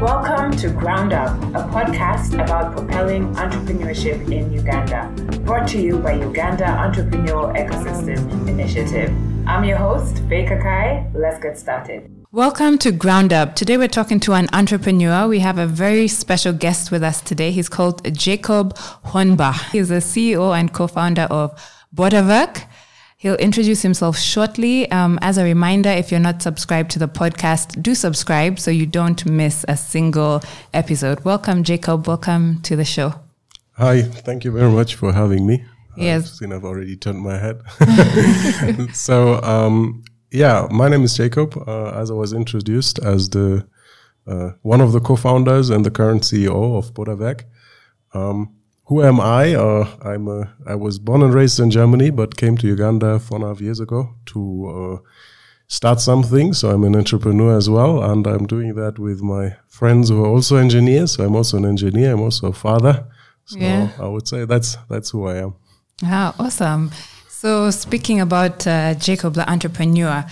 Welcome to Ground Up, a podcast about propelling entrepreneurship in Uganda, brought to you by Uganda Entrepreneurial Ecosystem Initiative. I'm your host, Fay Kakai. Let's get started. Welcome to Ground Up. Today we're talking to an entrepreneur. We have a very special guest with us today. He's called Jacob Hornbach. He's the CEO and co-founder of Bodawerk. He'll introduce himself shortly. Um, as a reminder, if you're not subscribed to the podcast, do subscribe so you don't miss a single episode. Welcome, Jacob. Welcome to the show. Hi, thank you very much for having me. Yes. I've seen I've already turned my head. so, um, yeah, my name is Jacob. Uh, as I was introduced as the uh, one of the co-founders and the current CEO of Bodawerk. Um, who am I? Uh, I'm a, I was born and raised in Germany, but came to Uganda four and a half years ago to uh, start something. So I'm an entrepreneur as well, and I'm doing that with my friends who are also engineers. So I'm also an engineer. I'm also a father. So Yeah. I would say that's that's who I am. Ah, awesome. So, speaking about uh, Jacob, the entrepreneur,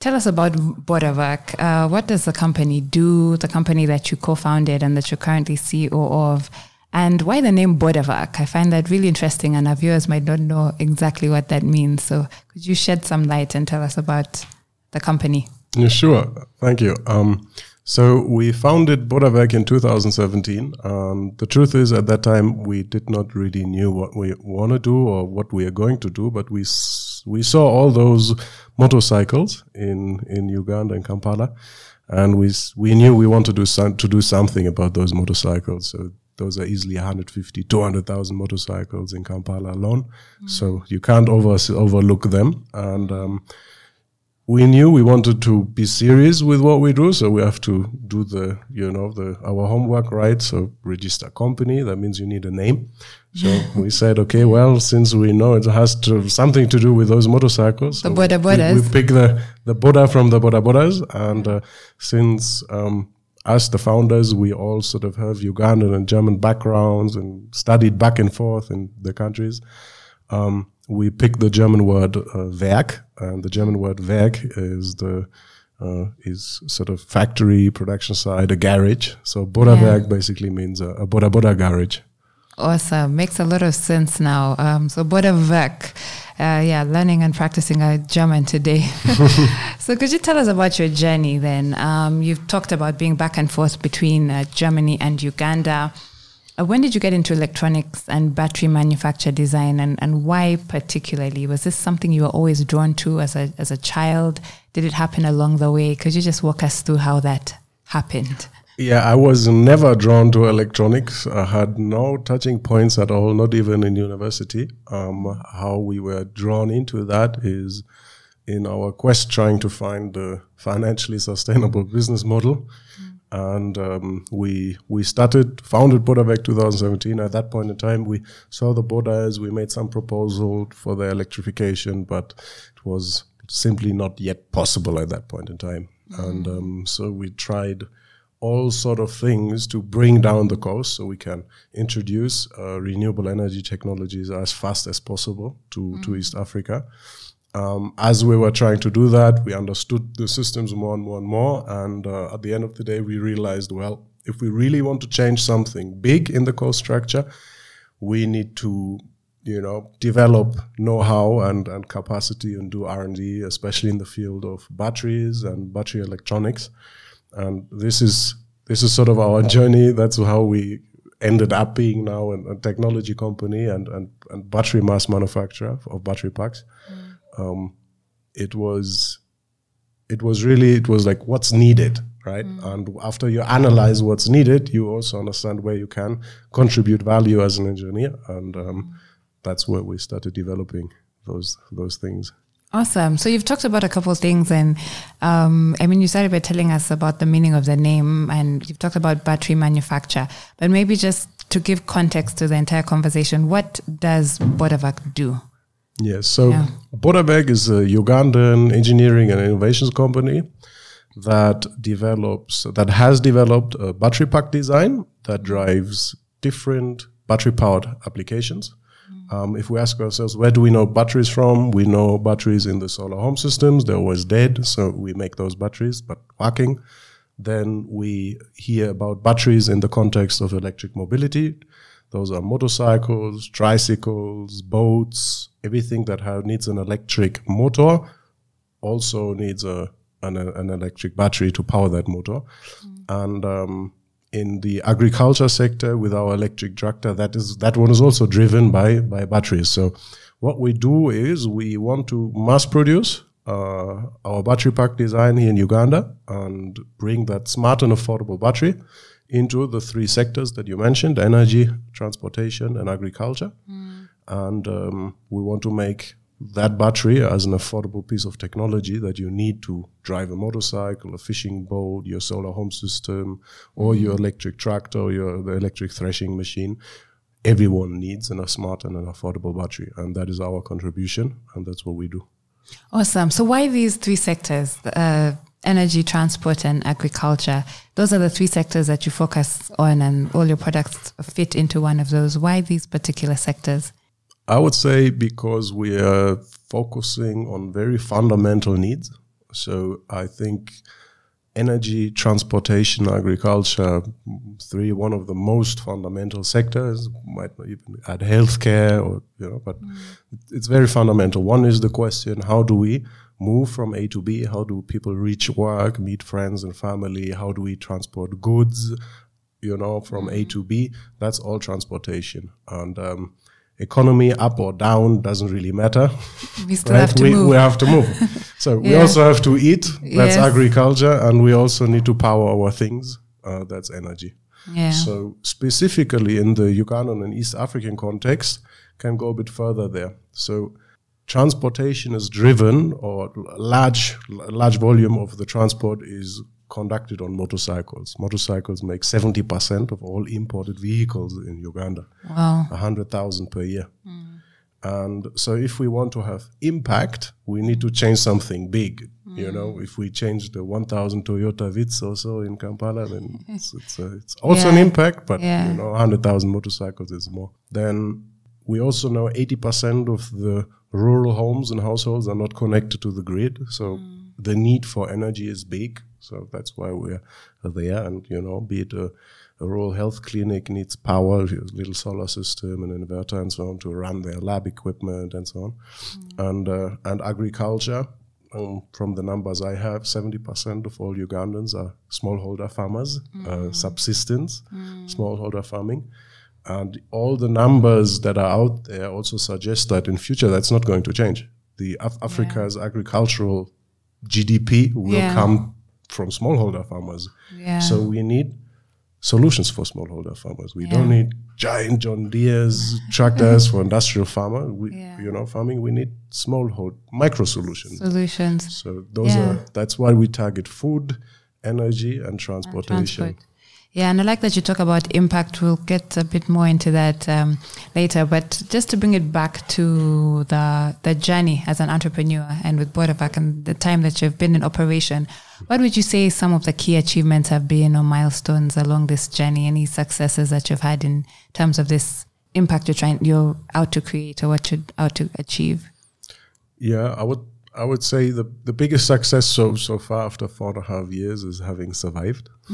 tell us about Bodawerk. Uh, what does the company do? The company that you co-founded and that you're currently CEO of, and why the name Bodawerk? I find that really interesting, and our viewers might not know exactly what that means. So, could you shed some light and tell us about the company? Yeah, sure. Thank you. Um, so we founded Bodawerk in 2017. And the truth is, at that time, we did not really knew what we want to do or what we are going to do. But we s- we saw all those motorcycles in in Uganda and Kampala, and we we knew we want to do some, to do something about those motorcycles. So those are easily 150, 200,000 motorcycles in Kampala alone. So you can't over, overlook them. And um, we knew we wanted to be serious with what we do, so we have to do the you know the our homework right. So register company. That means you need a name. So we said, okay, well, since we know it has to something to do with those motorcycles, The so Boda we-. We, pick the the Boda from the Boda Bodas, and uh, since um, us the founders, we all sort of have Ugandan and German backgrounds and studied back and forth in the countries um, we picked the German word uh, Werk, and the German word Werk is the uh, is sort of factory, production side, a garage. So Bodawerk basically means a, a Boda Boda garage. Awesome. Makes a lot of sense now. Um, so Bodawerk, uh, yeah, learning and practicing German today. so could you tell us about your journey then? Um, you've talked about being back and forth between uh, Germany and Uganda. Uh, when did you get into electronics and battery manufacture design and, and why particularly? Was this something you were always drawn to as a, as a child? Did it happen along the way? Could you just walk us through how that happened? Yeah, I was never drawn to electronics. I had no touching points at all, not even in university. Um, how we were drawn into that is in our quest trying to find a financially sustainable business model. And um, we we started founded Bodawerk 2017. At that point in time, we saw the Bodas, We made some proposal for the electrification, but it was simply not yet possible at that point in time. And um, so we tried all sort of things to bring down the cost so we can introduce uh, renewable energy technologies as fast as possible to, to East Africa. Um, as we were trying to do that, we understood the systems more and more and more. And uh, at the end of the day, we realized, well, if we really want to change something big in the cost structure, we need to, you know, develop know-how and, and capacity and do R&D, especially in the field of batteries and battery electronics. And this is this is sort of our journey. That's how we ended up being now an, a technology company and, and, and battery mass manufacturer of battery packs. Um, it was it was really it was like what's needed right? And after you analyze what's needed you also understand where you can contribute value as an engineer. And um, that's where we started developing those those things Awesome. So you've talked about a couple of things, and um, I mean, you started by telling us about the meaning of the name, and you've talked about battery manufacture. But maybe just to give context to the entire conversation, what does Bodawerk do? Yes. So Yeah. Bodawerk is a Ugandan engineering and innovations company that develops that has developed a battery pack design that drives different battery powered applications. Um, if we ask ourselves, where do we know batteries from? We know batteries in the solar home systems. They're always dead, so we make those batteries, but working. Then we hear about batteries in the context of electric mobility. Those are motorcycles, tricycles, boats, everything that have, needs an electric motor also needs a an, an electric battery to power that motor. And um, in the agriculture sector with our electric tractor, that is that one is also driven by by batteries. So what we do is we want to mass produce uh, our battery pack design here in Uganda and bring that smart and affordable battery into the three sectors that you mentioned: energy, transportation, and agriculture. And um, we want to make that battery as an affordable piece of technology that you need to drive a motorcycle, a fishing boat, your solar home system, or your electric tractor, or your the electric threshing machine. Everyone needs an, a smart and an affordable battery, and that is our contribution, and that's what we do. Awesome. So why these three sectors? Uh, energy, transport, and agriculture. Those are the three sectors that you focus on, and all your products fit into one of those. Why these particular sectors? I would say because we are focusing on very fundamental needs. So I think energy, transportation, agriculture, three one of the most fundamental sectors. Might not even add healthcare or you know, but it's very fundamental. One is the question: How do we move from A to B? How do people reach work, meet friends and family? How do we transport goods? You know, from A to B. That's all transportation and. Um, economy up or down doesn't really matter. We still have to we, move. we have to move. so we also have to eat. That's Yes. agriculture, and we also need to power our things. Uh, that's energy. yeah. So specifically in the Ugandan and East African context, can go a bit further there. So transportation is driven, or large large volume of the transport is conducted on motorcycles. Motorcycles make seventy percent of all imported vehicles in Uganda. wow. 100,000 per year. And so if we want to have impact, we need to change something big. You know, if we change the 1,000 Toyota Vitz or so in Kampala, then it's, it's, uh, it's also an impact, but Yeah. you know, 100,000 motorcycles is more. Then we also know 80% of the rural homes and households are not connected to the grid. So the need for energy is big. So that's why we're there. And, you know, be it a, a rural health clinic needs power, a little solar system and inverter and so on to run their lab equipment and so on. And, uh, and agriculture, um, from the numbers I have, 70% of all Ugandans are smallholder farmers, uh, subsistence, smallholder farming. And all the numbers that are out there also suggest that in future that's not going to change. The Af- Africa's agricultural GDP will Yeah. come from smallholder farmers. Yeah. So we need solutions for smallholder farmers. We don't need giant John Deere's tractors for industrial farmer. We, Yeah. you know, farming. We need smallhold micro solutions. Solutions. So those Yeah. are that's why we target food, energy, and transportation. Transport. Yeah, and I like that you talk about impact. We'll get a bit more into that um, later. But just to bring it back to the the journey as an entrepreneur and with Bodawerk and the time that you've been in operation, what would you say some of the key achievements have been or milestones along this journey? Any successes that you've had in terms of this impact you're trying you're out to create or what you're out to achieve? Yeah, I would I would say the the biggest success so so far after four and a half years is having survived.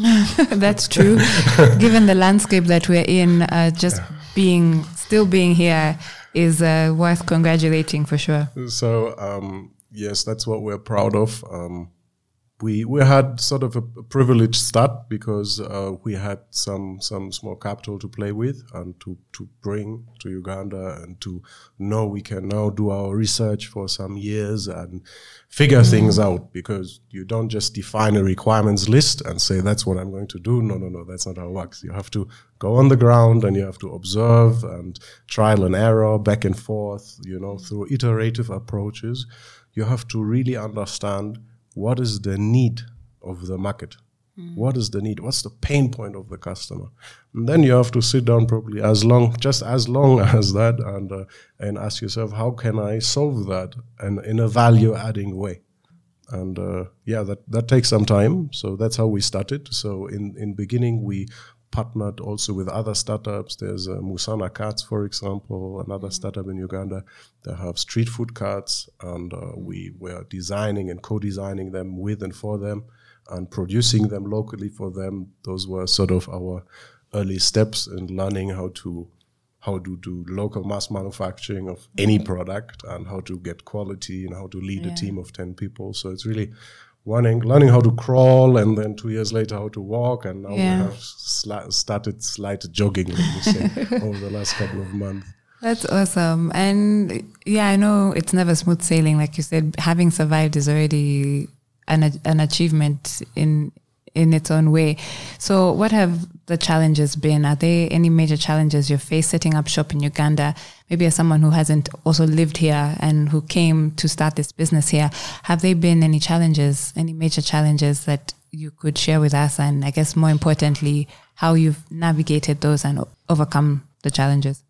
That's true. Given the landscape that we're in, uh, just being still being here is uh, worth congratulating for sure. So um, yes, that's what we're proud of. Um, we we had sort of a, privileged start because uh, we had some some small capital to play with and to to bring to Uganda and to know we can now do our research for some years and figure things out because you don't just define a requirements list and say that's what I'm going to do. No, no, no, that's not how it works. You have to go on the ground and you have to observe and trial and error back and forth. You know, through iterative approaches, you have to really understand what is the need of the market? What is the need? What's the pain point of the customer? And then you have to sit down probably as long just as long as that and uh, and ask yourself how can i solve that and in a value adding way? And uh, yeah that that takes some time. So that's how we started. So in in beginning we partnered also with other startups there's uh, musana carts for example another startup in uganda that have street food carts and uh, we were designing and co-designing them with and for them and producing them locally for them. Those were sort of our early steps in learning how to how to do local mass manufacturing of any product and how to get quality and how to lead Yeah. a team of 10 people. So it's really learning, learning how to crawl and then two years later how to walk. And now Yeah. we have sli- started slight jogging, say, over the last couple of months. That's awesome. And yeah, I know it's never smooth sailing. Like you said, having survived is already an, an achievement in, in its own way. So what have the challenges been? Are there any major challenges you face setting up shop in Uganda? Maybe as someone who hasn't also lived here and who came to start this business here, have there been any challenges, any major challenges that you could share with us? And I guess more importantly, how you've navigated those and overcome the challenges?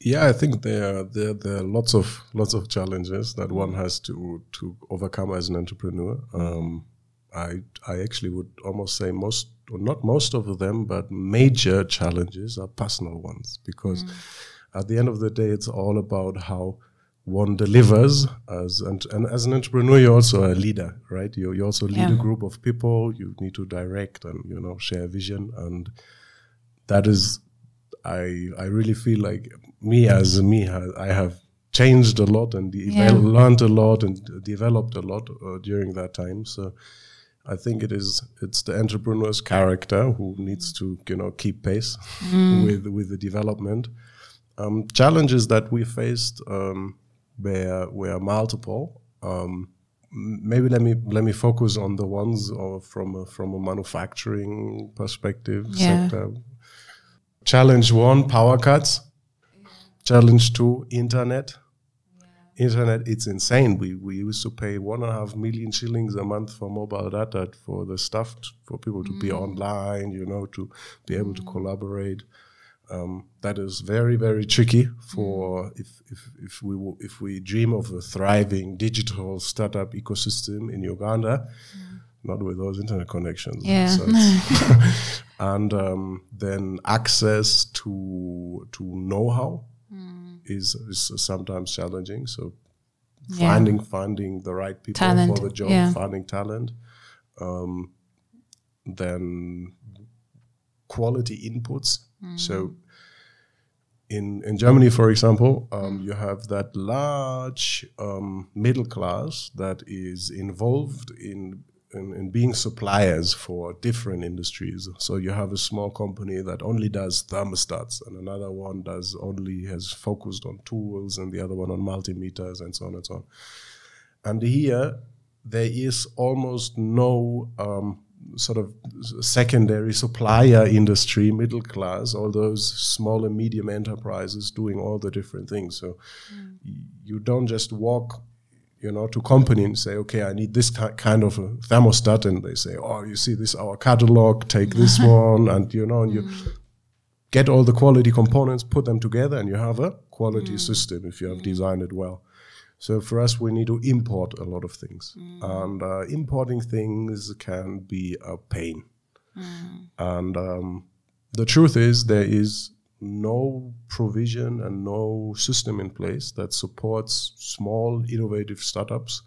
Yeah, I think there are, there, there are lots of lots of challenges that one has to to overcome as an entrepreneur. Um, I I actually would almost say most, or not most of them, but major challenges are personal ones because at the end of the day, it's all about how one delivers as and, and as an entrepreneur you're also a leader right? You, you also lead Yeah. a group of people. You need to direct and you know share vision. And that is i i really feel like me as me i have changed a lot and Yeah. learned a lot and developed a lot uh, during that time. So i think it is it's the entrepreneur's character who needs to you know keep pace with with the development um, challenges that we faced um, were were multiple. Um, maybe let me let me focus on the ones from a, from a manufacturing perspective Yeah. sector. Challenge one: power cuts. Challenge two: internet. Internet, it's insane. We we used to pay one and a half million shillings a month for mobile data for the stuff for people to be online, you know, to be able to collaborate um, that is very very tricky for if if if we if we dream of a thriving digital startup ecosystem in Uganda, not with those internet connections. Yeah. So and um, then access to to know-how is is sometimes challenging. So Yeah. finding finding the right people Talent, for the job, yeah. finding talent, um, then quality inputs. So in in Germany, for example, um, you have that large um, middle class that is involved in, in in being suppliers for different industries. So you have a small company that only does thermostats, and another one does only has focused on tools, and the other one on multimeters, and so on and so on. And here, there is almost no um, sort of secondary supplier industry, middle class, all those small and medium enterprises doing all the different things. So y- you don't just walk, you know, to company and say, okay, I need this kind of a thermostat, and they say, oh, you see this our catalog, take this one, and you know, and you mm. get all the quality components, put them together, and you have a quality mm. system if you have designed it well. So for us, we need to import a lot of things, and uh, importing things can be a pain. And um, the truth is, there is no provision and no system in place that supports small, innovative startups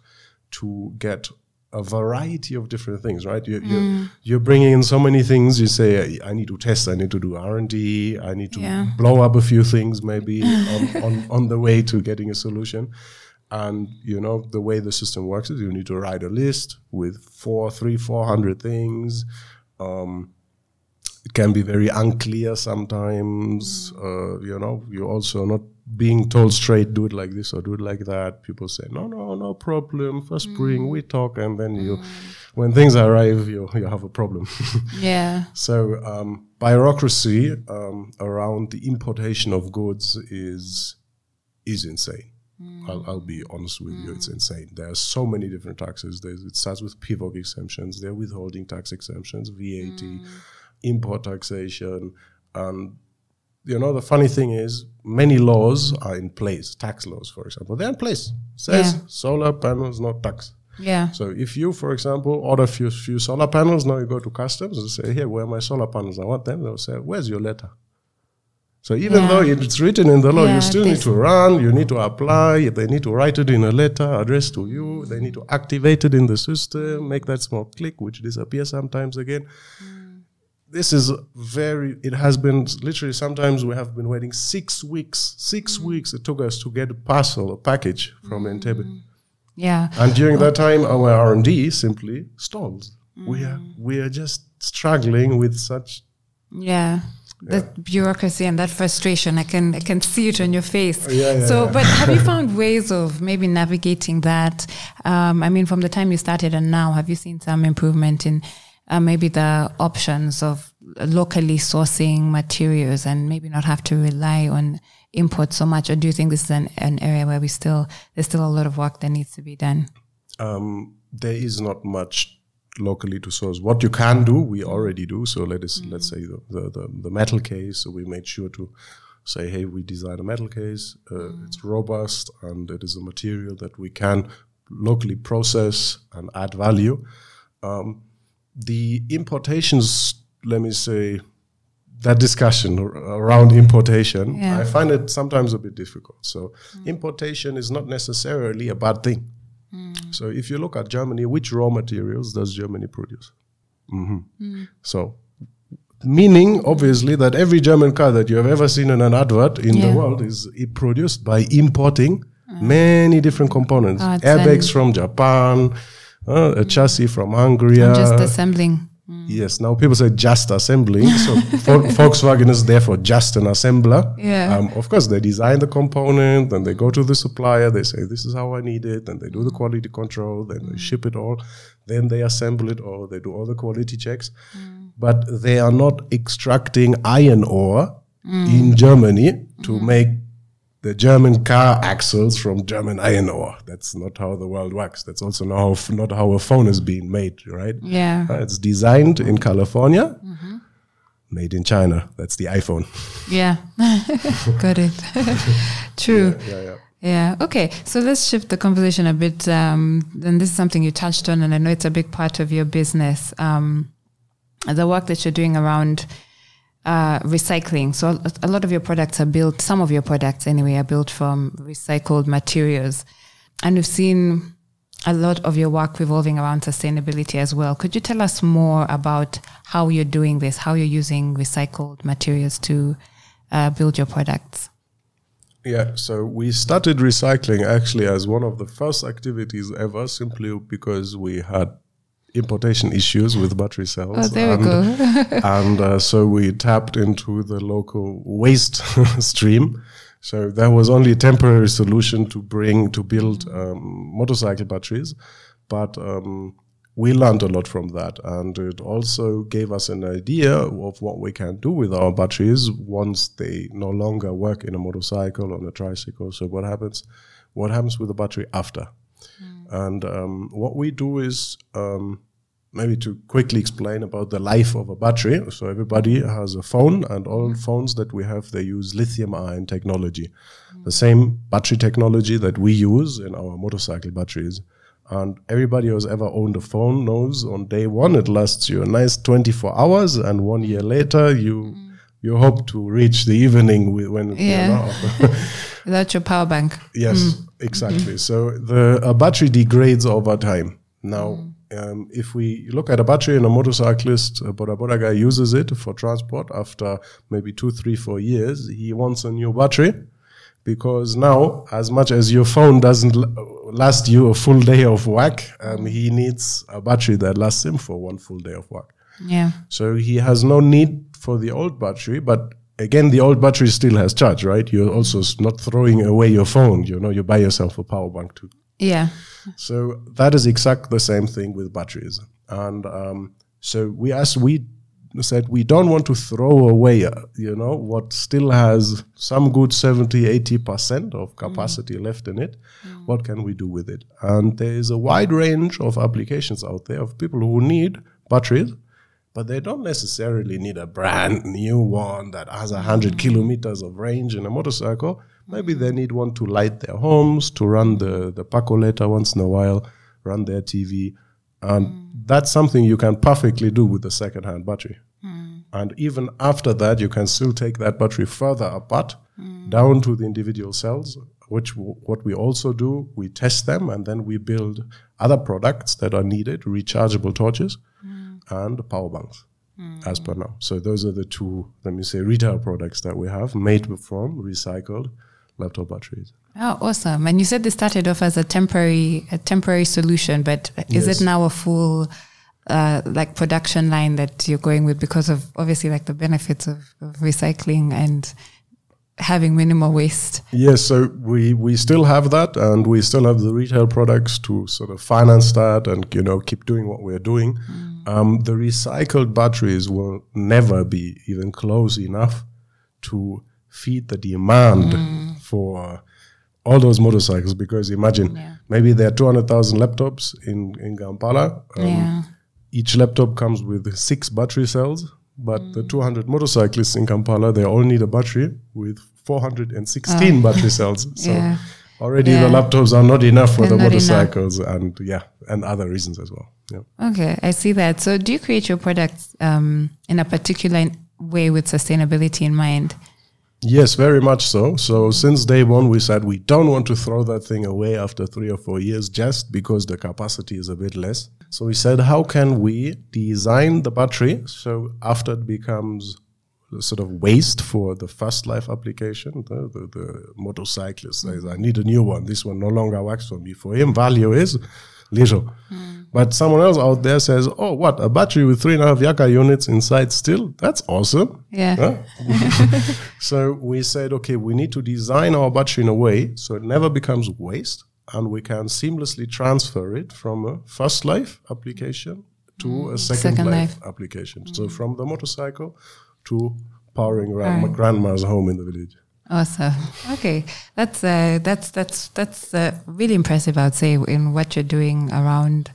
to get a variety of different things. Right? You, you're, you're bringing in so many things. You say, I need to test. I need to do R and D. I need to Yeah. blow up a few things, maybe on, on on the way to getting a solution. And you know the way the system works is you need to write a list with four, three, four hundred things. Um, it can be very unclear sometimes. Uh, you know, you're also not being told straight, do it like this or do it like that. People say, no, no, no problem. First bring, we talk, and then you, when things arrive, you you have a problem. Yeah. So um, bureaucracy um, around the importation of goods is is insane. I'll, I'll be honest with you, it's mm. insane. There are so many different taxes. There's, it starts with PVoC exemptions, there are withholding tax exemptions, VAT, mm. import taxation, and you know the funny thing is many laws are in place. Tax laws, for example, they're in place. Says Yeah. solar panels not tax. Yeah. So if you, for example, order few few solar panels, now you go to customs and say, "Here, where are my solar panels? I want them." They'll say, "Where's your letter?" So even Yeah. though it's written in the law, Yeah, you still need to run, you need to apply, they need to write it in a letter addressed to you, they need to activate it in the system, make that small click, which disappears sometimes again. Mm. This is very, it has been literally sometimes we have been waiting six weeks, six mm. weeks it took us to get a parcel, a package from mm. Entebbe. Yeah. And during that time, our R and D simply stalls. We are we are just struggling with such. Yeah. That bureaucracy and that frustration, I can I can see it on your face. Yeah, yeah, so, yeah. but have you found ways of maybe navigating that? Um, I mean, from the time you started and now, have you seen some improvement in uh, maybe the options of locally sourcing materials and maybe not have to rely on import so much? Or do you think this is an, an area where we still there's still a lot of work that needs to be done? Um, there is not much locally to source. What you can do, we already do. So let us let's say the, the, the, the metal case. So we made sure to say, hey, we design a metal case. Uh, It's robust and it is a material that we can locally process and add value. Um, the importations, let me say, that discussion around importation, Yeah. I find it sometimes a bit difficult. So, importation is not necessarily a bad thing. So, if you look at Germany, which raw materials does Germany produce? hmm So, meaning obviously that every German car that you have ever seen in an advert in Yeah. the world is produced by importing many different components. Ah, Airbags from Japan, uh, a chassis from Hungary. I'm just assembling. Mm. Yes, now people say just assembling. so Volkswagen is therefore just an assembler. Yeah. Um, of course, they design the component, then they go to the supplier, they say, This is how I need it, and they do the mm. quality control, then they mm. ship it all, then they assemble it all, they do all the quality checks. But they are not extracting iron ore in Germany to make the German car axles from German iron ore. That's not how the world works. That's also not how, not how a phone is being made, right? Yeah. Uh, it's designed in California, made in China. That's the iPhone. Yeah. Got it. True. Yeah, yeah. Yeah. Okay. So let's shift the conversation a bit. Um, and this is something you touched on, and I know it's a big part of your business. Um, the work that you're doing around uh, recycling. So a- lot of your products are built. Some of your products, anyway, are built from recycled materials, and we've seen a lot of your work revolving around sustainability as well. Could you tell us more about how you're doing this? How you're using recycled materials to uh, build your products? Yeah, so we started recycling actually as one of the first activities ever, simply because we had importation issues with battery cells. Oh, there and, we go. and uh, so we tapped into the local waste stream. So there was only a temporary solution to bring to build um, motorcycle batteries, but um, we learned a lot from that, and it also gave us an idea of what we can do with our batteries once they no longer work in a motorcycle or on a tricycle. So what happens? What happens with the battery after? And um, what we do is um, maybe to quickly explain about the life of a battery. So everybody has a phone, and all phones that we have they use lithium-ion technology, the same battery technology that we use in our motorcycle batteries. And everybody who's ever owned a phone knows on day one it lasts you a nice 24 hours, and one year later you you hope to reach the evening when Yeah. you know, Without your power bank. Yes, exactly. So the a battery degrades over time. Now, um, if we look at a battery and a motorcyclist, a Boda Boda guy uses it for transport after maybe two, three, four years, he wants a new battery because now, as much as your phone doesn't last you a full day of work, um, he needs a battery that lasts him for one full day of work. Yeah. So he has no need for the old battery, but again, the old battery still has charge, right? You're also not throwing away your phone. You know, you buy yourself a power bank too. Yeah. So that is exactly the same thing with batteries. And um, so we as we said we don't want to throw away, uh, you know, what still has some good 70, 80% of capacity left in it. What can we do with it? And there is a wide range of applications out there of people who need batteries, but they don't necessarily need a brand new one that has a 100 mm. kilometers of range in a motorcycle. Maybe they need one to light their homes, to run the, the Pacoleta once in a while, run their TV. And mm. that's something you can perfectly do with a second-hand battery. Mm. And even after that, you can still take that battery further apart down to the individual cells, which w- what we also do, we test them and then we build other products that are needed, rechargeable torches and power banks as per now. So those are the two, let me say, retail products that we have made from recycled laptop batteries. Oh, awesome! And you said this started off as a temporary a temporary solution, but is Yes. it now a full uh, like production line that you're going with because of obviously like the benefits of, of recycling and having minimal waste? Yes, so we, we still have that, and we still have the retail products to sort of finance that and you know keep doing what we're doing. Um, the recycled batteries will never be even close enough to feed the demand for all those motorcycles. Because imagine Yeah. maybe there are two hundred thousand laptops in in Kampala. Um, yeah. each laptop comes with six battery cells, but the 200 motorcyclists in Kampala, they all need a battery with 416 battery cells. So Oh. Yeah. Already Yeah. the laptops are not enough for They're the not enough. motorcycles and yeah, and other reasons as well. Yeah. Okay, I see that. So, do you create your products um, in a particular way with sustainability in mind? Yes, very much so. So since day one, we said we don't want to throw that thing away after three or four years just because the capacity is a bit less. So we said, how can we design the battery so after it becomes sort of waste for the first life application, the, the, the motorcyclist says, I need a new one. This one no longer works for me. For him, value is little. Hmm. But someone else out there says, oh, what? A battery with three and a half Yaka units inside still? That's awesome. Yeah. Huh? so we said, okay, we need to design our battery in a way so it never becomes waste and we can seamlessly transfer it from a first life application to a hmm. second, Second life, life. application. So hmm. from the motorcycle to powering around my grandma's home in the village. Awesome. Okay, that's uh, that's that's that's uh, really impressive. I would say in what you're doing around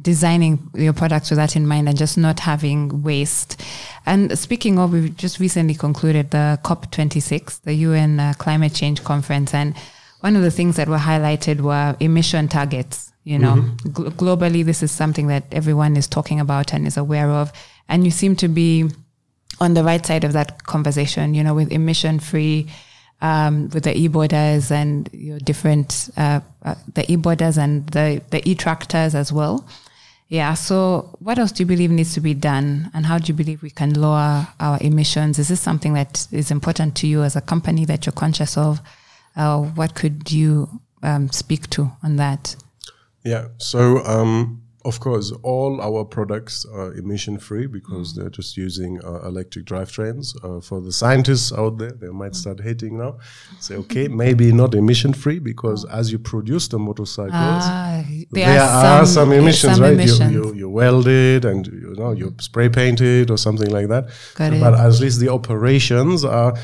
designing your products with that in mind and just not having waste. And speaking of, we've just recently concluded the COP26, the UN uh, Climate Change Conference, and one of the things that were highlighted were emission targets. You know, Gl- globally, this is something that everyone is talking about and is aware of, and you seem to be on the right side of that conversation, you know, with emission free, um, with the e-Bodas and your different, uh, uh, the e-Bodas and the, the e-tractors as well. Yeah. So what else do you believe needs to be done and how do you believe we can lower our emissions? Is this something that is important to you as a company that you're conscious of? Uh, what could you um, speak to on that? Yeah. So, um, of course, all our products are emission free because they're just using uh, electric drivetrains. Uh, for the scientists out there, they might start hating now. Say, okay, maybe not emission free because as you produce the motorcycles, Ah, there, are, some, emissions, some right? emissions. You, you you weld it and you know you spray paint it or something like that. Got it. But at least the operations are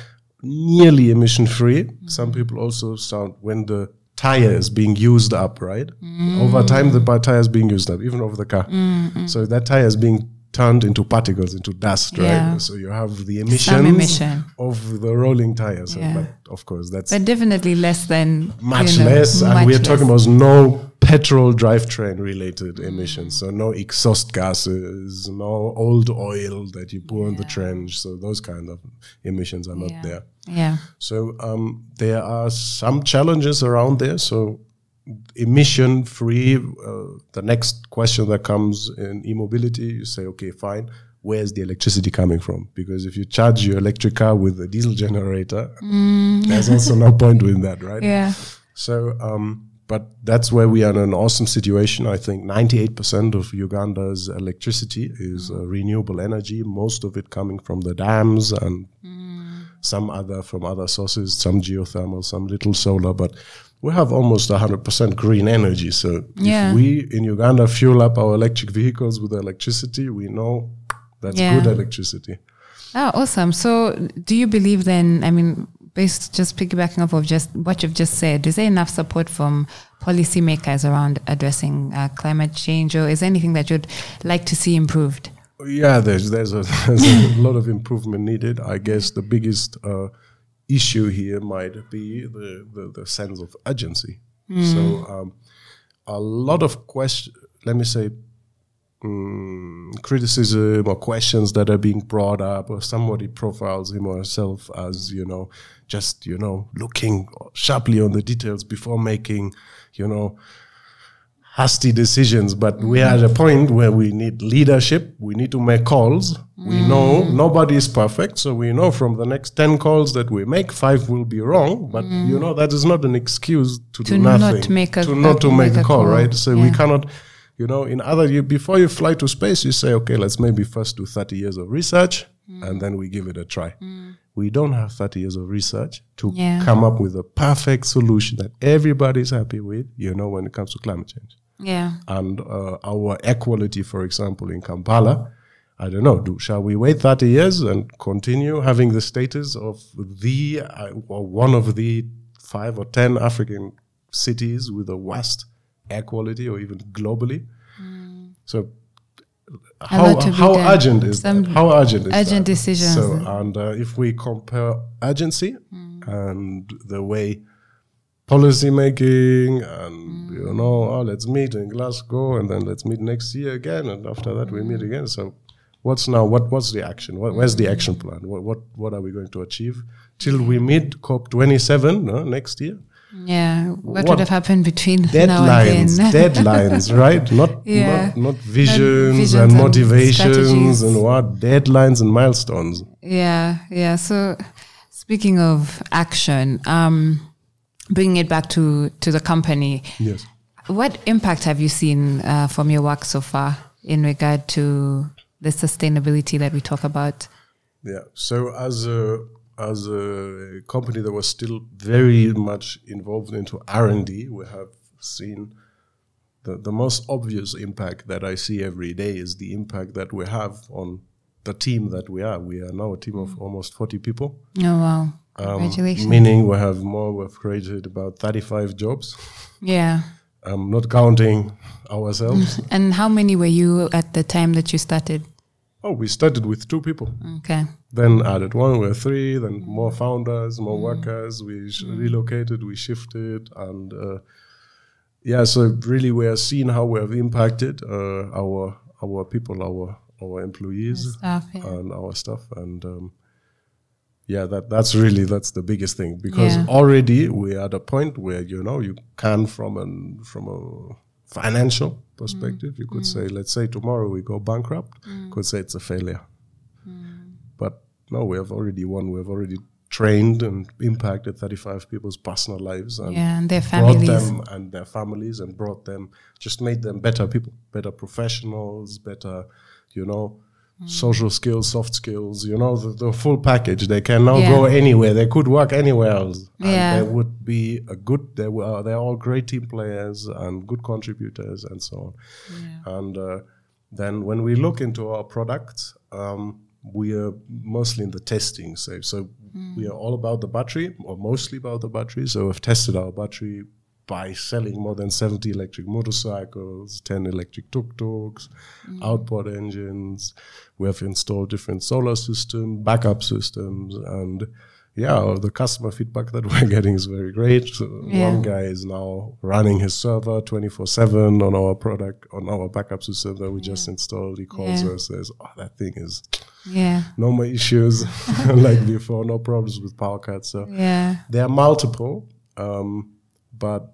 nearly emission free. Some people also sound when the tire is being used up, right? Mm. Over time, the tire is being used up, even over the car. Mm, mm. So that tire is being turned into particles, into dust, right? Yeah. So you have the emissions emission. of the rolling tires. Yeah. but of course, that's but definitely less than much you know, less. And we're talking about no petrol drivetrain related emissions. So no exhaust gases, no old oil that you pour in the trench. So those kind of emissions are not Yeah. there. Yeah. So um, there are some challenges around there. So emission free. Uh, the next question that comes in e-mobility, you say, okay, fine. Where's the electricity coming from? Because if you charge your electric car with a diesel generator, there's also no point doing that, right? Yeah. So, um, but that's where we are in an awesome situation. I think 98% of Uganda's electricity is uh, renewable energy, most of it coming from the dams and some other from other sources, some geothermal, some little solar, but we have almost 100% green energy. So Yeah. if we in Uganda fuel up our electric vehicles with electricity, we know that's Yeah. good electricity. Oh, awesome. So, do you believe then? I mean, based just piggybacking off of just what you've just said, is there enough support from policymakers around addressing uh, climate change, or is there anything that you'd like to see improved? Yeah, there's there's a, there's a lot of improvement needed. I guess the biggest uh, issue here might be the, the, the sense of urgency. So um, a lot of question. Let me say, mm, criticism or questions that are being brought up, or somebody profiles him or herself as you know, just you know, looking sharply on the details before making, you know, hasty decisions. But we are at a point where we need leadership. We need to make calls. We mm. know nobody is perfect, so we know from the next ten calls that we make, five will be wrong. But mm. you know that is not an excuse to, To do not nothing. make a- to not to uh, make, a call, call. right? So we cannot. You know, in other you before you fly to space, you say, okay, let's maybe first do thirty years of research, mm. and then we give it a try. We don't have thirty years of research to Yeah. come up with a perfect solution that everybody's happy with. You know, when it comes to climate change Yeah. and uh, our air quality, for example, in Kampala. I don't know. Do, shall we wait 30 years and continue having the status of the uh, or one of the five or 10 African cities with the worst air quality or even globally? So, how, how urgent is Some that? How urgent is urgent that? decisions. So, and uh, if we compare urgency and the way policy making and you know oh let's meet in glasgow and then let's meet next year again and after that we meet again so what's now what what's the action what, where's the action plan what, what what are we going to achieve till we meet cop 27 no, next year Yeah. What, What? would have happened between now deadlines and then? deadlines right not, Yeah. not not visions, visions and and motivations strategies. and what deadlines and milestones Yeah, yeah. So speaking of action, um, bringing it back to to the company, yes what impact have you seen uh, from your work so far in regard to the sustainability that we talk about? Yeah. So as a as a company that was still very much involved into R and D, we have seen the the most obvious impact that I see every day is the impact that we have on the team that we are. We are now a team of almost forty people. Oh wow! Um, Meaning we have more. We've created about thirty five jobs. yeah. I'm not counting ourselves. And how many were you at the time that you started? oh, we started with two people. Okay. then added one, we were three, then more founders, more workers. We sh- relocated, we shifted, and uh, yeah, so really we are seeing how we have impacted uh, our our people, our our employees, Staff, yeah. and our stuff, and um, yeah, that that's really that's the biggest thing because Yeah. already we're at a point where you know you can from an from a financial perspective, mm. you could mm. say, let's say tomorrow we go bankrupt, mm. could say it's a failure. But no, we have already won. We have already trained and impacted 35 people's personal lives and Yeah, and their brought families. them and their families and brought them, just made them better people, better professionals, better, you know, Mm. social skills, soft skills, you know, the, the full package. They can now Yeah. go anywhere. They could work anywhere else. Yeah. And they would be a good, they were, they're all great team players and good contributors and so on. Yeah. And uh, then when we look into our products, um, we are mostly in the testing stage. So we are all about the battery, or mostly about the battery. So we've tested our battery by selling more than 70 electric motorcycles, 10 electric tuk-tuks, outboard engines. We have installed different solar systems, backup systems, and yeah, the customer feedback that we're getting is very great. So Yeah. One guy is now running his server 24/7 on our product on our backup system that we just installed. He calls Yeah. us says, "Oh, that thing is Yeah. no more issues like before, no problems with power cuts." So Yeah. there are multiple, um, but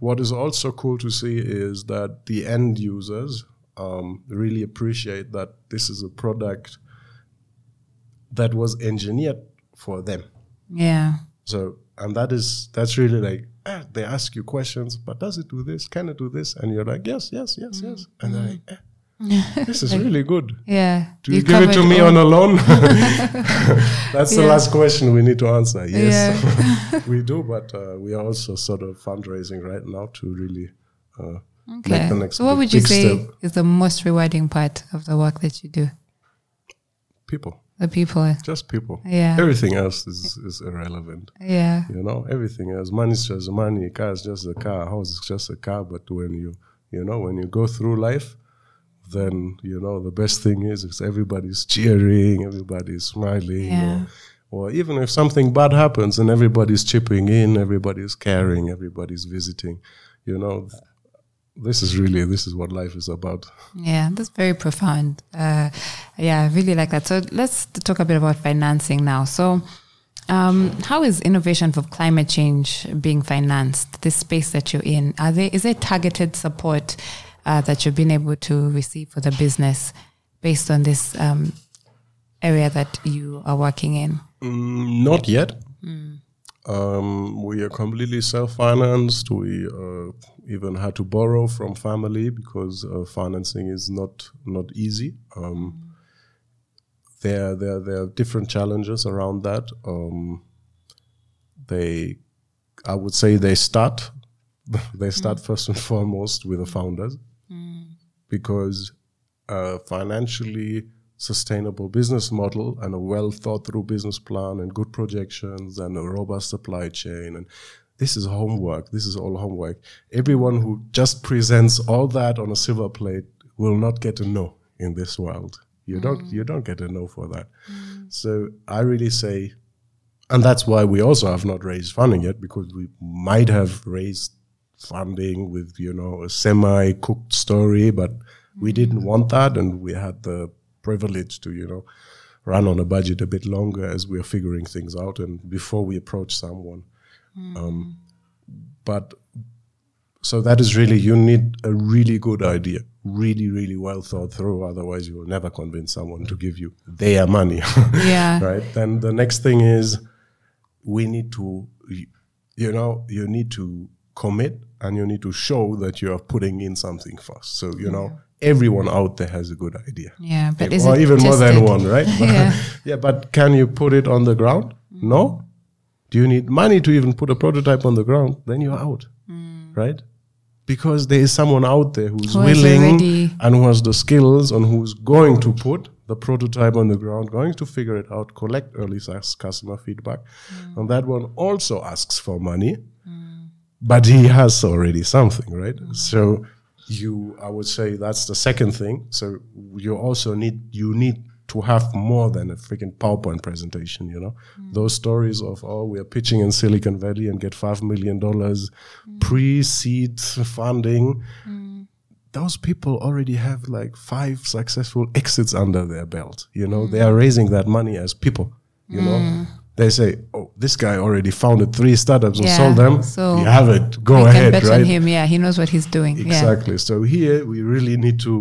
what is also cool to see is that the end users um, really appreciate that this is a product that was engineered for them. Yeah. So, and that is that's really like eh, they ask you questions, but does it do this? Can it do this? And you're like, yes, yes, yes, yes. And they're like, eh, this is really good. Yeah. Do you, give it to me all- on a loan? That's the last question we need to answer. Yes, we do, but uh, we are also sort of fundraising right now to really uh, Okay. make the next so, what would you say step. is the most rewarding part of the work that you do? people, The people. just people. Yeah. Everything else is, is irrelevant. Yeah. You know, everything else. Money is just money. Car is just a car. House is just a car. But when you, you know, when you go through life, then you know the best thing is is everybody's cheering, everybody's smiling, Yeah. or, or even if something bad happens and everybody's chipping in, everybody's caring, everybody's visiting. You know, this is really this is what life is about. Yeah, that's very profound. Uh, yeah, I really like that. So let's talk a bit about financing now. So, um, how is innovation for climate change being financed? This space that you're in, are there is there targeted support uh, that you've been able to receive for the business based on this um, area that you are working in? Mm, not yet. Um, we are completely self-financed. We uh, even had to borrow from family because uh, financing is not not easy. Um, there, there, there are different challenges around that. Um, they, I would say, they start. they start first and foremost with the founders, because a financially sustainable business model and a well thought through business plan and good projections and a robust supply chain and this is homework this is all homework. Everyone who just presents all that on a silver plate will not get a no in this world. You don't mm. you don't get a no for that. Mm. So i really say and that's why we also have not raised funding yet because we might have raised funding with you know a semi cooked story but we didn't want that and we had the privilege to you know run on a budget a bit longer as we are figuring things out and before we approach someone. Um, but so that is really you need a really good idea really really well thought through otherwise you will never convince someone to give you their money. Yeah. right? Then the next thing is we need to you know you need to commit and you need to show that you are putting in something first so you know everyone out there has a good idea. Yeah, but is or it even more than one right? Yeah. yeah but can you put it on the ground? No. Do you need money to even put a prototype on the ground? Then you're out hmm. right? Because there is someone out there who's Who willing and who has the skills and who's going to put the prototype on the ground, going to figure it out, collect early customer feedback. Hmm. And that one also asks for money, hmm. But he has already something, right? So you, I would say that's the second thing. So you also need, you need to have more than a freaking PowerPoint presentation, you know? Mm. Those stories of, oh, we are pitching in Silicon Valley and get $5 million mm. pre-seed funding mm. those people already have like five successful exits under their belt. You know, they are raising that money as people. You know, they say, "Oh, this guy already founded three startups and Yeah, sold them. so you have it. Go we ahead, can bet right?" on him. Yeah, he knows what he's doing. Yeah. Exactly. So here we really need to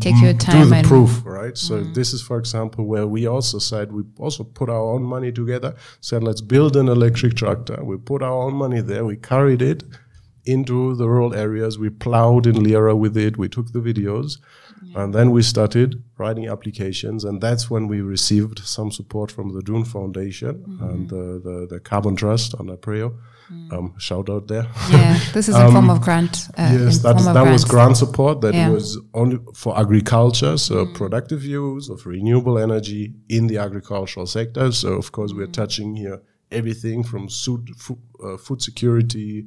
Take your do time the and- proof, right? So mm-hmm. this is, for example, where we also said we also put our own money together. Said let's build an electric tractor. We put our own money there. We carried it into the rural areas. We plowed in Lira with it. We took the videos, and then we started writing applications. And that's when we received some support from the DOEN Foundation and the, the the Carbon Trust on Apreo. Um, shout out there. Yeah, this is in form of grant. Uh, Yes, that, was grant support that Yeah. was only for agriculture, so productive use of renewable energy in the agricultural sector. So, of course, we're touching here everything from food, food, uh, food security,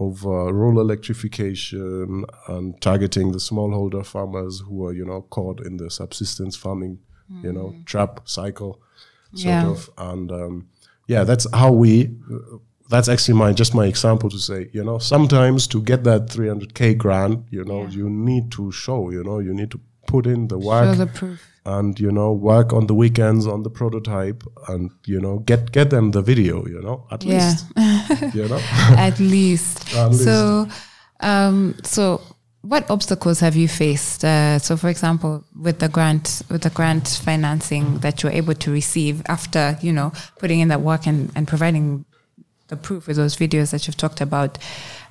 of uh, rural electrification, and targeting the smallholder farmers who are, you know, caught in the subsistence farming, you know, trap cycle, sort Yeah. of. And um, yeah, that's how we. Uh, that's actually my just my example to say, you know, sometimes to get that 300k grant, you know, you need to show, you know, you need to put in the work and you know work on the weekends on the prototype and you know get get them the video, you know, at Yeah. least, you know. At least. At least. So, um, so what obstacles have you faced? Uh, so, for example, with the grant, with the grant financing that you're able to receive after you know putting in that work and, and providing the proof with those videos that you've talked about.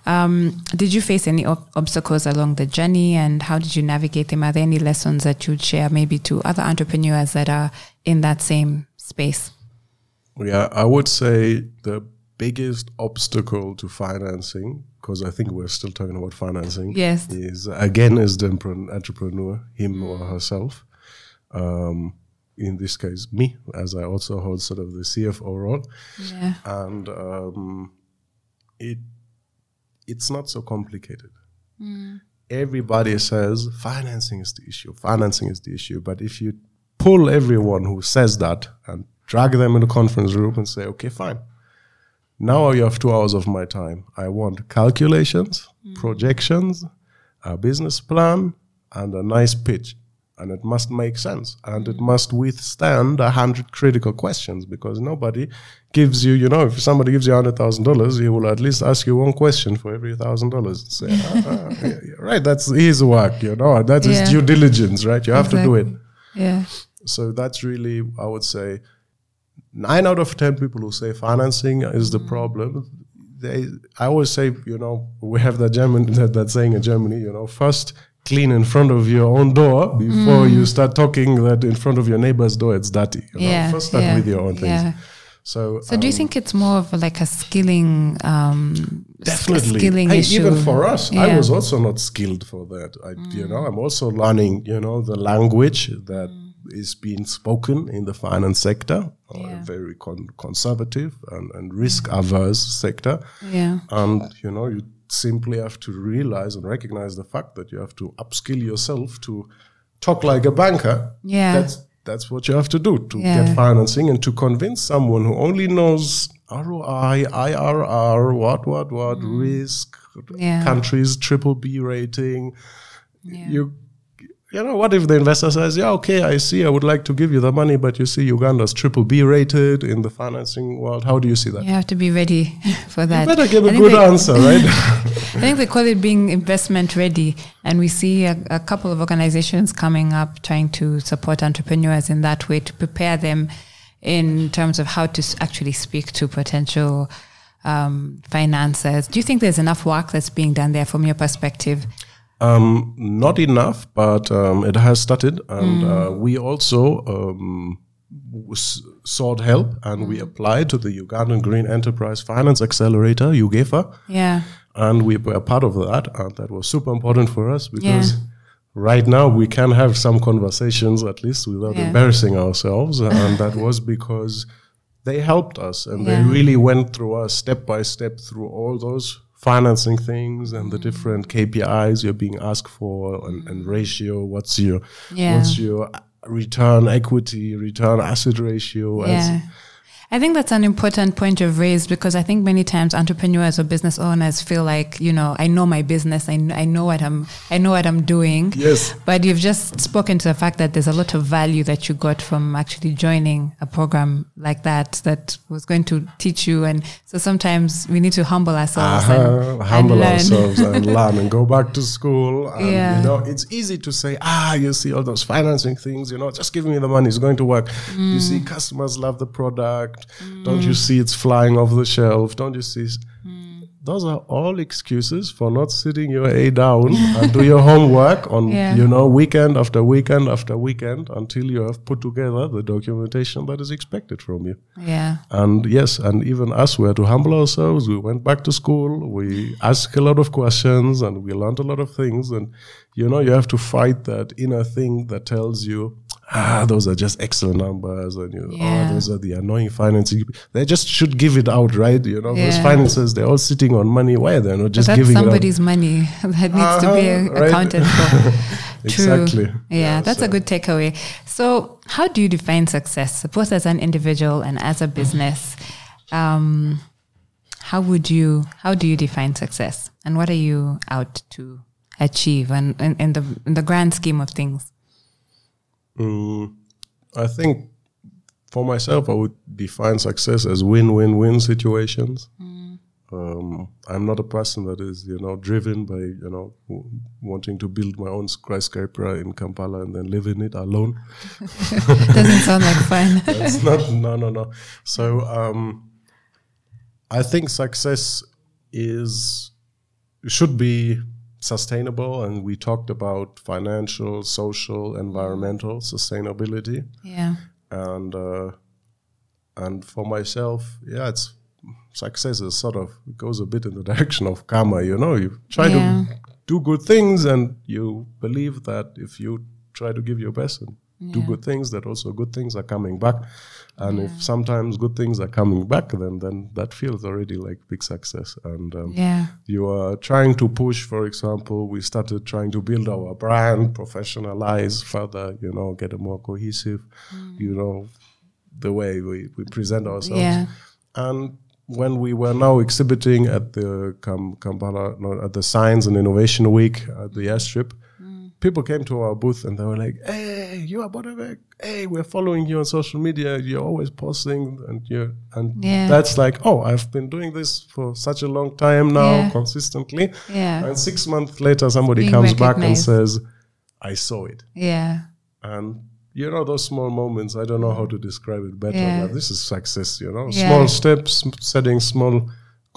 Um, did you face any ob- obstacles along the journey, and how did you navigate them? Are there any lessons that you'd share, maybe to other entrepreneurs that are in that same space? Yeah, I would say the biggest obstacle to financing, because I think we're still talking about financing, Yes. is again is the entrepreneur, him or herself. Um, in this case, me, as I also hold sort of the CFO role, Yeah. and um, it it's not so complicated. Hmm. Everybody says financing is the issue, financing is the issue, but if you pull everyone who says that and drag them in a conference room and say, okay, fine. Now you have two hours of my time. I want calculations, hmm. projections, a business plan, and a nice pitch. And it must make sense and it must withstand a hundred critical questions because nobody gives you, you know, if somebody gives you hundred thousand dollars, he will at least ask you one question for every thousand dollars. Say, ah, ah, yeah, yeah, right, that's his work, you know, that is Yeah. due diligence, right? You have to do it. Yeah. So that's really, I would say, nine out of ten people who say financing is the problem. They, I always say, you know, we have that German that, that saying in Germany, you know, first clean in front of your own door before you start talking that in front of your neighbor's door it's dirty. You know? Yeah. First start yeah, with your own things. Yeah. So, So do you um, think it's more of like a skilling, um, Definitely. skilling Hey, issue? Even for us, I was also not skilled for that. I, You know, I'm also learning, you know, the language that is being spoken in the finance sector, Yeah. a very con- conservative and, and risk averse sector. Yeah. And, you know, you simply have to realize and recognize the fact that you have to upskill yourself to talk like a banker. Yeah. That's that's what you have to do to Yeah. get financing and to convince someone who only knows ROI, IRR, what, what, what, risk, Mm. Yeah. countries, triple B rating. Yeah. You, you know, what if the investor says, yeah, okay, I see, I would like to give you the money, but you see Uganda's triple B rated in the financing world. How do you see that? You have to be ready for that. You better give I a good they- answer, right? I think they call it being investment ready. And we see a, a couple of organizations coming up trying to support entrepreneurs in that way to prepare them in terms of how to actually speak to potential um, financiers. Do you think there's enough work that's being done there from your perspective? Um, not enough, but um, it has started, and Mm. uh, we also um, sought help, and Mm. we applied to the Ugandan Green Enterprise Finance Accelerator (UGEFA), Yeah. and we were part of that, and that was super important for us because. Yeah. Right now, we can have some conversations at least without Yeah. embarrassing ourselves, and that was because they helped us and they really went through us step by step through all those financing things and the Mm. different KPIs you're being asked for and, and ratio. What's your Yeah. what's your return equity, return asset ratio? as- Yeah. I think that's an important point you've raised because I think many times entrepreneurs or business owners feel like, you know, I know my business, I, I know what I'm, I know what I'm doing. Yes. But you've just spoken to the fact that there's a lot of value that you got from actually joining a program like that that was going to teach you. And so sometimes we need to humble ourselves and, Uh-huh. humble and ourselves and learn and go back to school. And, Yeah. You know, it's easy to say, ah, you see all those financing things, you know, just give me the money, it's going to work. Mm. You see, customers love the product. Don't you see it's flying off the shelf? Don't you see? Mm. Those are all excuses for not sitting your A down and do your homework on, Yeah. you know, weekend after weekend after weekend until you have put together the documentation that is expected from you. yeah. And yes, and even us, we had to humble ourselves. We went back to school. We asked a lot of questions and we learned a lot of things. And, you know, you have to fight that inner thing that tells you, ah, those are just excellent numbers. And, you, Yeah. oh, those are the annoying finances. They just should give it out, right? You know, those finances, they're all sitting on money. Why are they not just that's giving it out? somebody's money that needs to be Uh-huh, right. accounted for. True. Exactly. Yeah, Yeah, that's a good takeaway. So, how do you define success, both as an individual and as a business? Um, how would you? How do you define success, and what are you out to achieve, and in, in the in the grand scheme of things? Mm, I think for myself, I would define success as win-win-win situations. Um, I'm not a person that is, you know, driven by, you know, w- wanting to build my own skyscraper in Kampala and then live in it alone. Doesn't sound like fun. That's not, no, no, no. So um, I think success is should be sustainable, and we talked about financial, social, environmental sustainability yeah, and uh, and for myself, yeah, it's success is sort of goes a bit in the direction of karma. You know, you try Yeah. to do good things, and you believe that if you try to give your best and do good things, that also good things are coming back. And if sometimes good things are coming back, then then that feels already like big success. And um, yeah, you are trying to push, for example, we started trying to build our brand, professionalize further, you know, get a more cohesive, you know, the way we, we present ourselves. Yeah. And when we were now exhibiting at the Kampala, no, at the Science and Innovation Week at the airstrip, people came to our booth and they were like, "Hey, you are Bodawerk. Hey, we're following you on social media. You're always posting, and you and Yeah. that's like, oh, I've been doing this for such a long time now, Yeah. consistently. Yeah. And six months later, somebody Being comes back and says, "I saw it." Yeah. And you know those small moments. I don't know how to describe it better. Yeah. But this is success. You know, small steps, setting small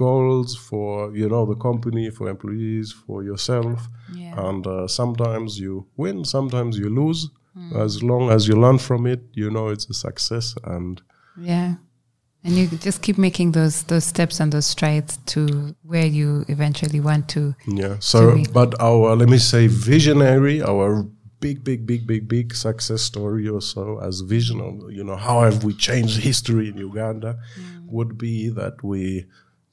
goals for you know the company, for employees, for yourself. Yeah. And uh, sometimes you win, sometimes you lose. Hmm. As long as you learn from it, you know it's a success. And Yeah. And you just keep making those those steps and those strides to where you eventually want to. yeah. So, be- but our let me say visionary, our big, big, big, big, big success story or so as vision of you know how have we changed history in Uganda would be that we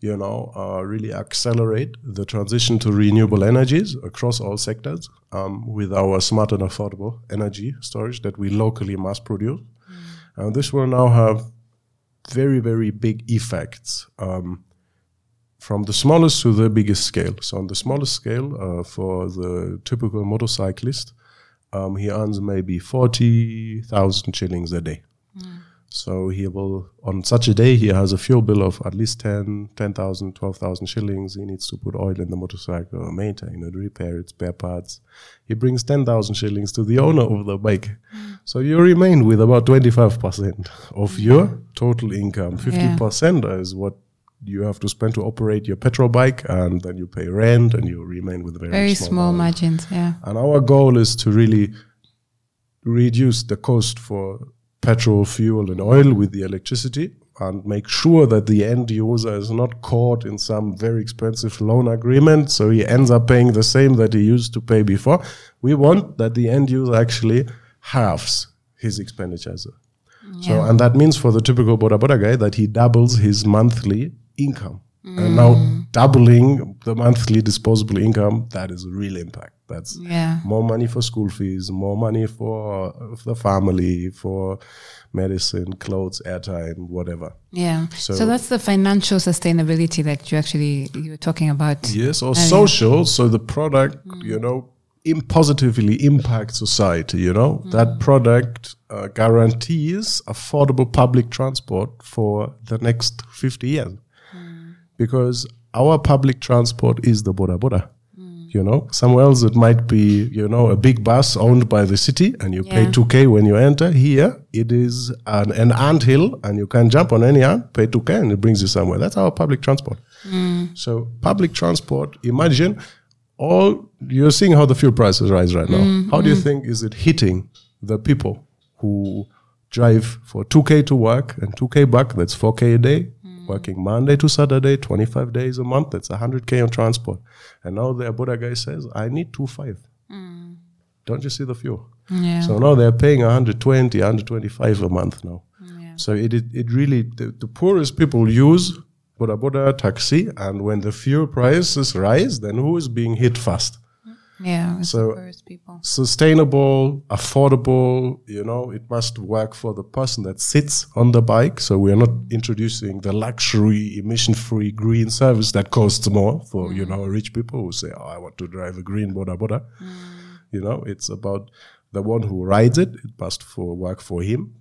you know uh, really accelerate the transition to renewable energies across all sectors um, with our smart and affordable energy storage that we locally mass produce. And this will now have very, very big effects. Um, from the smallest to the biggest scale. So on the smallest scale, uh, for the typical motorcyclist, um, he earns maybe forty thousand shillings a day. So he will, on such a day, he has a fuel bill of at least 10, 10,000, 12,000 shillings. He needs to put oil in the motorcycle, maintain it, repair its spare parts. He brings 10,000 shillings to the owner of the bike. So you remain with about 25% of your total income. 50% is what you have to spend to operate your petrol bike, and then you pay rent, and you remain with very, Very small amount. margins. Yeah. And our goal is to really reduce the cost for petrol, fuel, and oil with the electricity and make sure that the end user is not caught in some very expensive loan agreement so he ends up paying the same that he used to pay before. We want that the end user actually halves his expenditures. So, and that means for the typical Boda Boda guy that he doubles his monthly income. And now doubling the monthly disposable income, that is a real impact. That's Yeah. more money for school fees, more money for uh, the family, for medicine, clothes, airtime, whatever. Yeah. So, So- that's the financial sustainability that you actually you were talking about. Yes, or earlier. social. So the product, you know, Im- positively impacts society. You know, that product uh, guarantees affordable public transport for the next fifty years, because our public transport is the Boda Boda. Mm. You know, somewhere else it might be, you know, a big bus owned by the city and you pay 2K when you enter. Here it is an, an ant hill and you can jump on any ant, pay 2K and it brings you somewhere. That's our public transport. Mm. So public transport, imagine all you're seeing how the fuel prices rise right now. Mm-hmm. How do you think is it hitting the people who drive for 2k to work and 2k back? That's 4k a day. Working Monday to Saturday, 25 days a month. That's 100k on transport. And now the a Boda guy says, I need 2.5. Mm. Don't you see the fuel? Yeah. So now they're paying 120, 125 a month now. Yeah. So it, it, it really, the, the poorest people use Boda Boda taxi, and when the fuel prices rise, then who is being hit fast? Yeah. So- people. Sustainable, affordable, you know, it must work for the person that sits on the bike. So we are not introducing the luxury, emission free green service that costs more for, you know, rich people who say, oh, I want to drive a green Boda Boda. You know, it's about the one who rides it, it must for work for him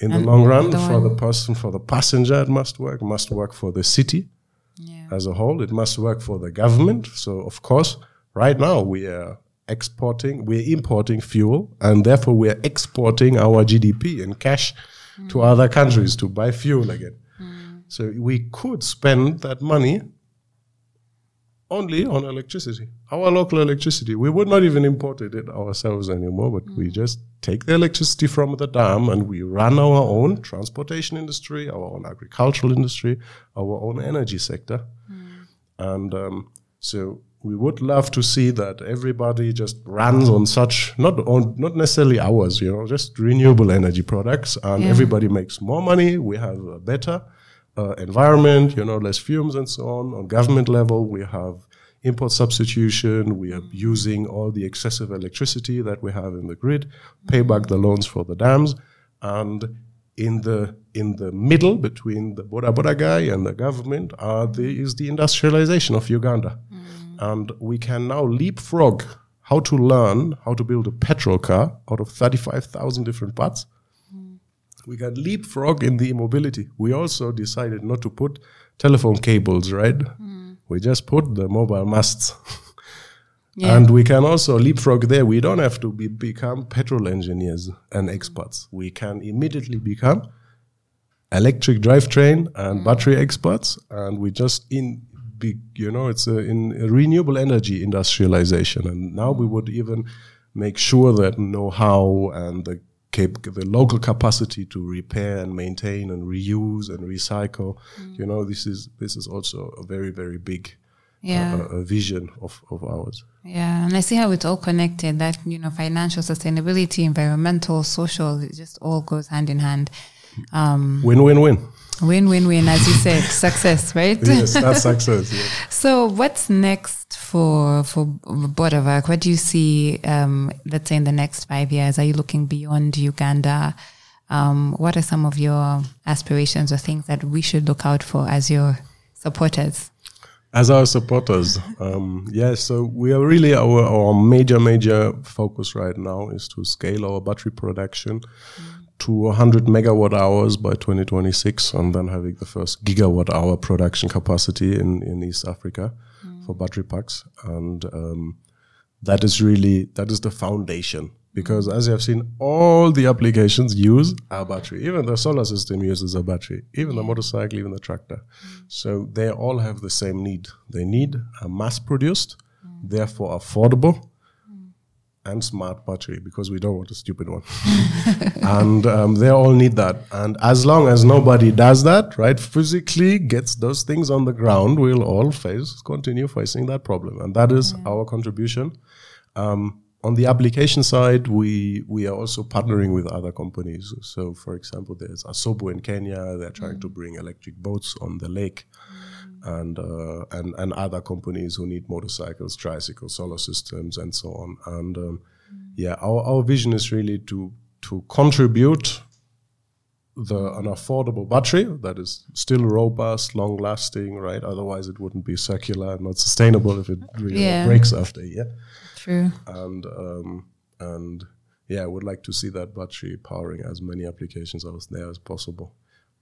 in the long run. the For the person, for the passenger, it must work, must work for the city Yeah. as a whole. It must work for the government. So, of course, right now we are exporting, we're importing fuel, and therefore we are exporting our GDP in cash to mm. other countries to buy fuel again. Mm. So we could spend that money only on electricity, our local electricity. We would not even import it ourselves anymore, but we mm. just take the electricity from the dam and we run our own transportation industry, our own agricultural industry, our own energy sector. And um, so we would love to see that everybody just runs on such not on not necessarily ours, you know, just renewable energy products, and Yeah. everybody makes more money. We have a better uh, environment, you know, less fumes and so on. On government level, we have import substitution. We are using all the excessive electricity that we have in the grid, pay back the loans for the dams, and in the in the middle between the Boda Boda guy and the government are the, is the industrialization of Uganda, and we can now leapfrog how to learn how to build a petrol car out of thirty five thousand different parts. We can leapfrog in the mobility. We also decided not to put telephone cables, right? Hmm. We just put the mobile masts. Yeah. And we can also leapfrog there. We don't have to be, become petrol engineers and experts. Hmm. We can immediately become electric drivetrain and hmm. battery experts. And we just in, be, you know, it's a, in a renewable energy industrialization. And now we would even make sure that know-how and the cap- the local capacity to repair and maintain and reuse and recycle. You know, this is this is also a very very big Yeah. uh, a vision of, of ours. Yeah, and I see how it's all connected. That you know, financial sustainability, environmental, social, it just all goes hand in hand. Um, Win win win. Win, win, win, as you said, success, right? Yes, that's success. Yeah. So, what's next for for Bodawerk? What do you see? Um, let's say in the next five years, are you looking beyond Uganda? Um, what are some of your aspirations or things that we should look out for as your supporters? As our supporters, um, yeah, so we are really our, our major, major focus right now is to scale our battery production to 100 megawatt hours by 2026 and then having the first gigawatt hour production capacity in, in East Africa mm. for battery packs. And um, that is really, that is the foundation because as you have seen, all the applications use a battery. Even the solar system uses a battery, even the motorcycle, even the tractor. Mm. So they all have the same need. They need a mass produced, mm. therefore affordable, and smart battery because we don't want a stupid one. and um, they all need that. And as long as nobody does that, right, physically gets those things on the ground, we'll all face continue facing that problem. And that is our contribution. Um, on the application side, we we are also partnering with other companies. So, for example, there's Asobo in Kenya. They're trying to bring electric boats on the lake, and uh, and and other companies who need motorcycles, tricycles, solar systems, and so on. And um, yeah, our our vision is really to to contribute the an affordable battery that is still robust, long lasting, right? Otherwise, it wouldn't be circular and not sustainable if it really Yeah. breaks after a year True. and um, and yeah, I would like to see that battery powering as many applications out there as possible.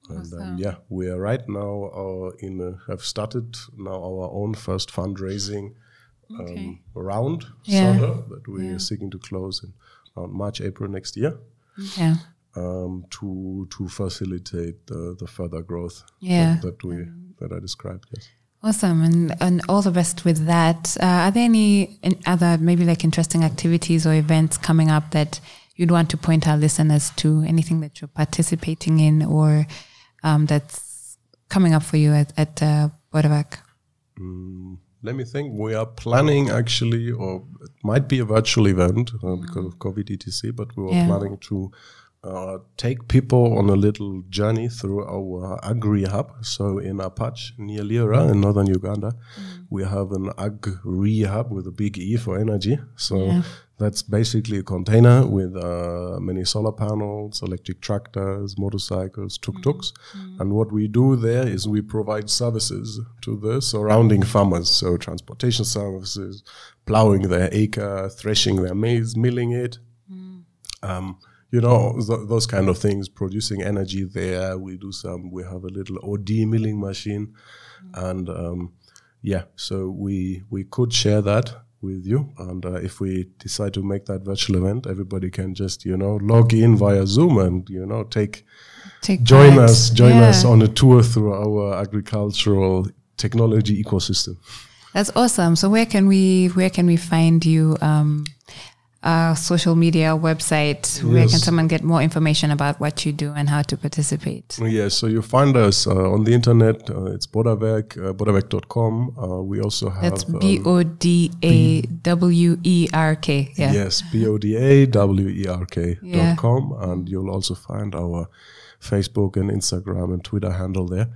And um, yeah, we are right now uh, in a, have started now our own first fundraising um, Okay. round Yeah. sort of, that we are seeking to close in around March April next year Yeah. um, to to facilitate the, the further growth Yeah. that, that we that I described. Yes. Awesome, and and all the best with that. Uh, are there any in other maybe like interesting activities or events coming up that you'd want to point our listeners to? Anything that you're participating in or um, that's coming up for you at at uh, Bodawerk? Let me think. We are planning actually, or it might be a virtual event uh, because of COVID etc. But we were Yeah. planning to uh, take people on a little journey through our agri hub. So in Apac near Lira in northern Uganda, we have an agri hub with a big E for energy. So Yeah. that's basically a container with uh, many solar panels, electric tractors, motorcycles, tuk-tuks. And what we do there is we provide services to the surrounding farmers. So transportation services, plowing their acre, threshing their maize, milling it. Um, you know, th- those kind of things, producing energy there. We do some, we have a little OD milling machine. And um, yeah, so we, we could share that with you. And uh, if we decide to make that virtual event, everybody can just, you know, log in via Zoom and, you know, take, Take join us, join Yeah. us on a tour through our agricultural technology ecosystem. That's awesome. So where can we where can we find you? Um, uh, social media website. Where can someone get more information about what you do and how to participate? Yes, so you find us uh, on the internet. Uh, it's Bodawerk, uh, bodawerk.com. Uh, we also have. That's um, B O D A W E R K. Yeah. Yes, B O D A W E R K Yeah. dot com, and you'll also find our Facebook and Instagram and Twitter handle there.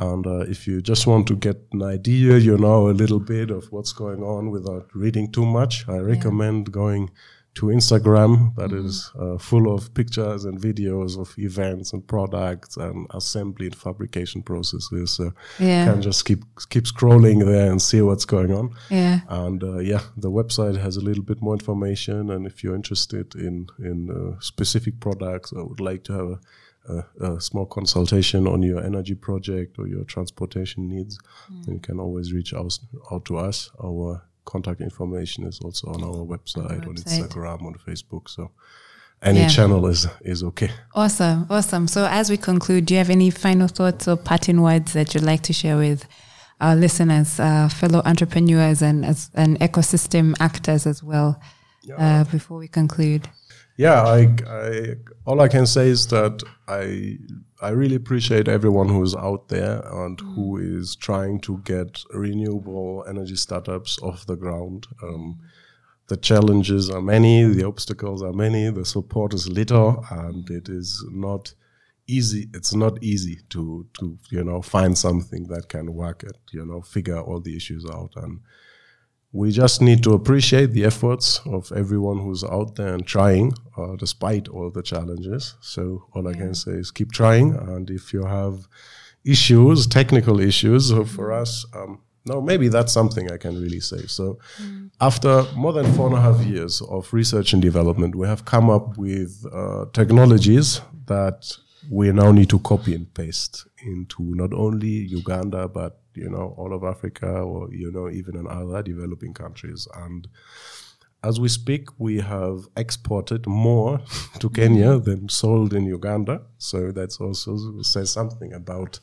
And uh, if you just want to get an idea, you know, a little bit of what's going on without reading too much, I recommend going to Instagram that mm-hmm. is uh, full of pictures and videos of events and products and assembly and fabrication processes. So yeah. you can just keep keep scrolling there and see what's going on. Yeah. And uh, yeah, the website has a little bit more information. And if you're interested in in uh, specific products, I would like to have a a, a, small consultation on your energy project or your transportation needs, mm. then you can always reach out, out to us. Our contact information is also on our website, on, on Instagram, on Facebook. So any yeah. channel is is okay. Awesome, awesome. So as we conclude, do you have any final thoughts or parting words that you'd like to share with our listeners, uh, fellow entrepreneurs, and as and ecosystem actors as well? Uh, before we conclude. Yeah, I, I, all I can say is that I I really appreciate everyone who is out there and mm. who is trying to get renewable energy startups off the ground. Um, the challenges are many, the obstacles are many, the support is little, and it is not easy. It's not easy to to you know find something that can work it. You know, figure all the issues out and we just need to appreciate the efforts of everyone who's out there and trying, uh, despite all the challenges. So all yeah. I can say is keep trying, and if you have issues, technical issues, for mm. us, um, no, maybe that's something I can really say. So, mm. after more than four and a half years of research and development, we have come up with uh, technologies that we now need to copy and paste into not only Uganda but you know, all of Africa or, you know, even in other developing countries. And as we speak, we have exported more to Kenya than sold in Uganda. So that's also says something about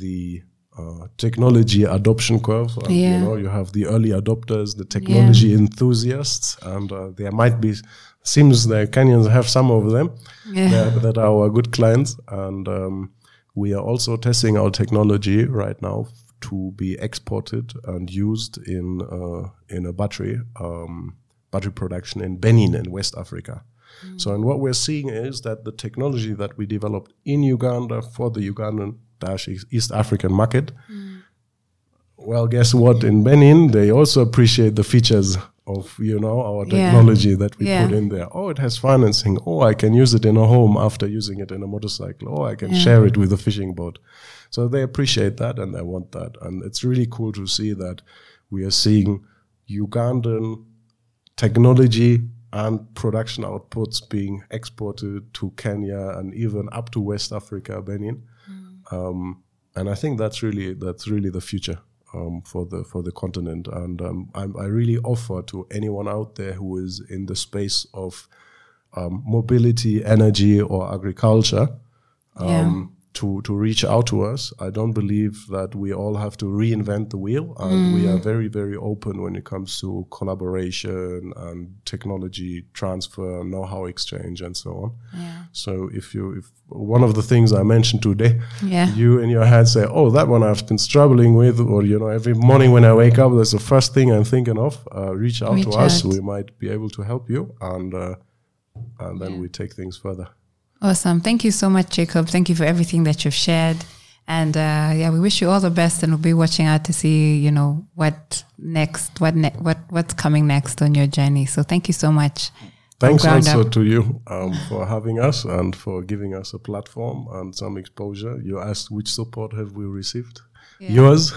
the uh, technology adoption curve. Yeah. You know, you have the early adopters, the technology yeah. enthusiasts, and uh, there might be seems the Kenyans have some of them yeah. that, that, are our good clients, and um, we are also testing our technology right now to be exported and used in uh, in a battery um, battery production in Benin in West Africa. Mm. So, and what we're seeing is that the technology that we developed in Uganda for the Ugandan dash East African market. Mm. Well, guess what? In Benin, they also appreciate the features of you know our technology yeah. that we yeah. put in there. Oh, it has financing. Oh, I can use it in a home after using it in a motorcycle. Oh, I can yeah. share it with a fishing boat. So they appreciate that and they want that. And it's really cool to see that we are seeing Ugandan technology and production outputs being exported to Kenya and even up to West Africa, Benin. Mm. Um, and I think that's really that's really the future um, for the for the continent. And um, i really offer to anyone out there who is in the space of um, mobility, energy, or agriculture. Yeah um, to to reach out to us. I don't believe that we all have to reinvent the wheel, and mm. we are very very open when it comes to collaboration and technology transfer, know-how exchange, and so on. Yeah. So if you if one of the things I mentioned today, yeah. you in your head say, "Oh, that one I've been struggling with," or you know, every morning when I wake up, that's the first thing I'm thinking of. Uh, reach out reach to out. us. We might be able to help you, and uh, and then yeah. we take things further. Awesome. Thank you so much, Jacob. Thank you for everything that you've shared. And uh, yeah, we wish you all the best, and we'll be watching out to see, you know, what next, what ne- what what's coming next on your journey. So thank you so much. Thanks also up. to you um, for having us and for giving us a platform and some exposure. You asked which support have we received? Yeah. Yours.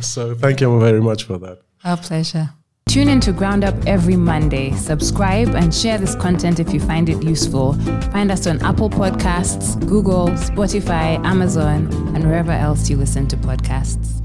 so thank you very much for that. Our pleasure. Tune in to Ground Up every Monday. Subscribe and share this content if you find it useful. Find us on Apple Podcasts, Google, Spotify, Amazon, and wherever else you listen to podcasts.